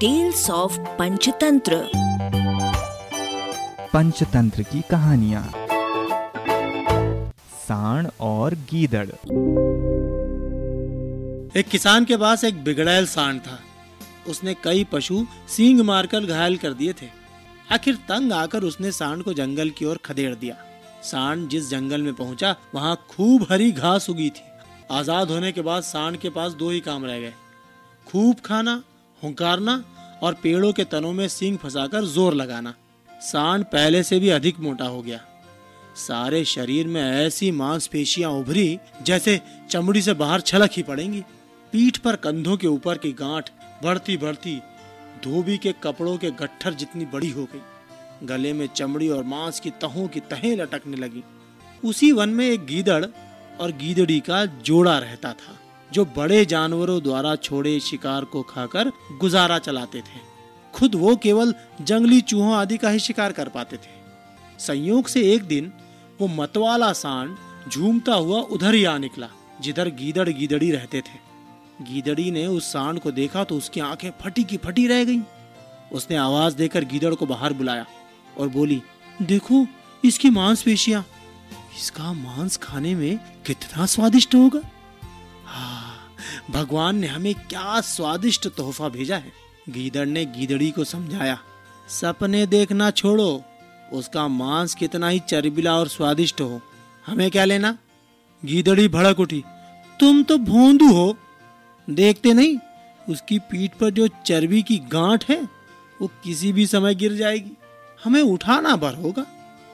Tales of Panchatantra Panchatantra की कहानियाँ। सांड और गीदड़। एक किसान के पास एक बिगड़ैल सांड था। उसने कई पशु सींग मारकर घायल कर दिए थे। आखिर तंग आकर उसने सांड को जंगल की ओर खदेड़ दिया। सांड जिस जंगल में पहुँचा वहाँ खूब हरी घास उगी थी। आज़ाद होने के बाद सांड के पास दो ही काम रह गए। खूब खाना हुंकारना और पेड़ों के तनों में सींग फंसाकर ज़ोर लगाना। सांड पहले से भी अधिक मोटा हो गया। सारे शरीर में ऐसी मांसपेशियाँ उभरी जैसे चमड़ी से बाहर छलक ही पड़ेंगी। पीठ पर कंधों के ऊपर की गांठ बढ़ती बढ़ती धोबी के कपड़ों के गट्ठर जितनी बड़ी हो गई। गले में चमड़ी और मांस की तहों की तहें लटकने लगी। उसी वन में एक गीदड़ और गीदड़ी का जोड़ा रहता था। जो बड़े जानवरों द्वारा छोड़े शिकार को खाकर गुजारा चलाते थे। खुद वो केवल जंगली चूहों आदि का ही शिकार कर पाते थे। संयोग से एक दिन वो मतवाला सांड झूमता हुआ उधर ही आ निकला, जिधर गीदड़ गीदड़ी रहते थे। गीदड़ी ने उस सांड को देखा तो उसकी आँखें फटी की फटी रह गईं। उसने आवाज़ देकर गीदड़ को बाहर बुलाया और बोली, देखो, इसकी मांसपेशियाँ। इसका मांस खाने में कितना स्वादिष्ट होगा? भगवान ने हमें क्या स्वादिष्ट तोहफा भेजा है। गीदड़ ने गीदड़ी को समझाया, सपने देखना छोड़ो, उसका मांस कितना ही चरबिला और स्वादिष्ट हो। हमें क्या लेना? गीदड़ी भड़क उठी, तुम तो भोंदू हो। देखते नहीं, उसकी पीठ पर जो चर्बी की गांठ है, वो किसी भी समय गिर जाएगी। हमें उठाना भर होगा।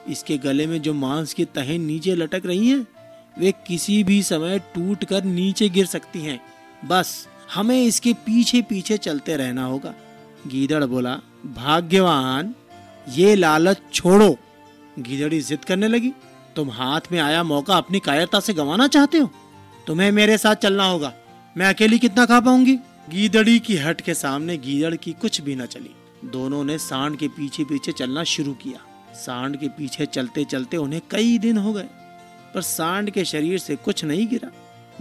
इसके गले में जो मांस की तहें नीचे लटक रही हैं, वे किसी भी समय टूट कर नीचे गिर सकती हैं। बस, हमें इसके पीछे पीछे चलते रहना होगा। गीदड़ बोला, भाग्यवान, ये लालच छोड़ो। गीदड़ी जिद करने लगी, तुम हाथ में आया मौका अपनी कायरता से गंवाना चाहते हो? तुम्हें मेरे साथ चलना होगा, मैं अकेली कितना खा पाऊँगी? गीदड़ी की हट के सामने गीदड़ की कुछ भी न चली। दोनों ने सांड के पीछे पीछे चलना शुरू किया। सांड के पीछे चलते चलते उन्हें कई दिन हो गए, पर सांड के शरीर से कुछ नहीं गिरा।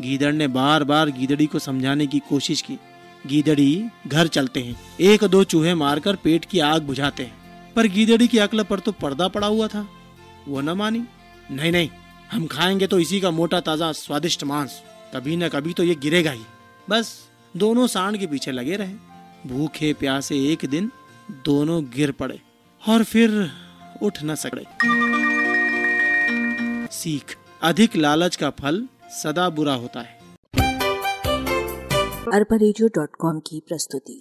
गीदड़ ने बार बार गीदड़ी को समझाने की कोशिश की। गीदड़ी घर चलते हैं। एक दो चूहे मारकर पेट की आग बुझाते हैं। पर गीदड़ी की अकल पर तो पर्दा पड़ा हुआ था। वो न मानी। नहीं नहीं, हम खाएँगे तो इसी का मोटा ताज़ा स्वादिष्ट मांस। कभी न कभी तो ये गिरेगा ही। बस दोनों सांड के पीछे लगे रहे। भूखे प्यासे एक दिन दोनों गिर पड़े और फिर उठ न सके। सीख, अधिक लालच का फल सदा बुरा होता है। अरबा की प्रस्तुति।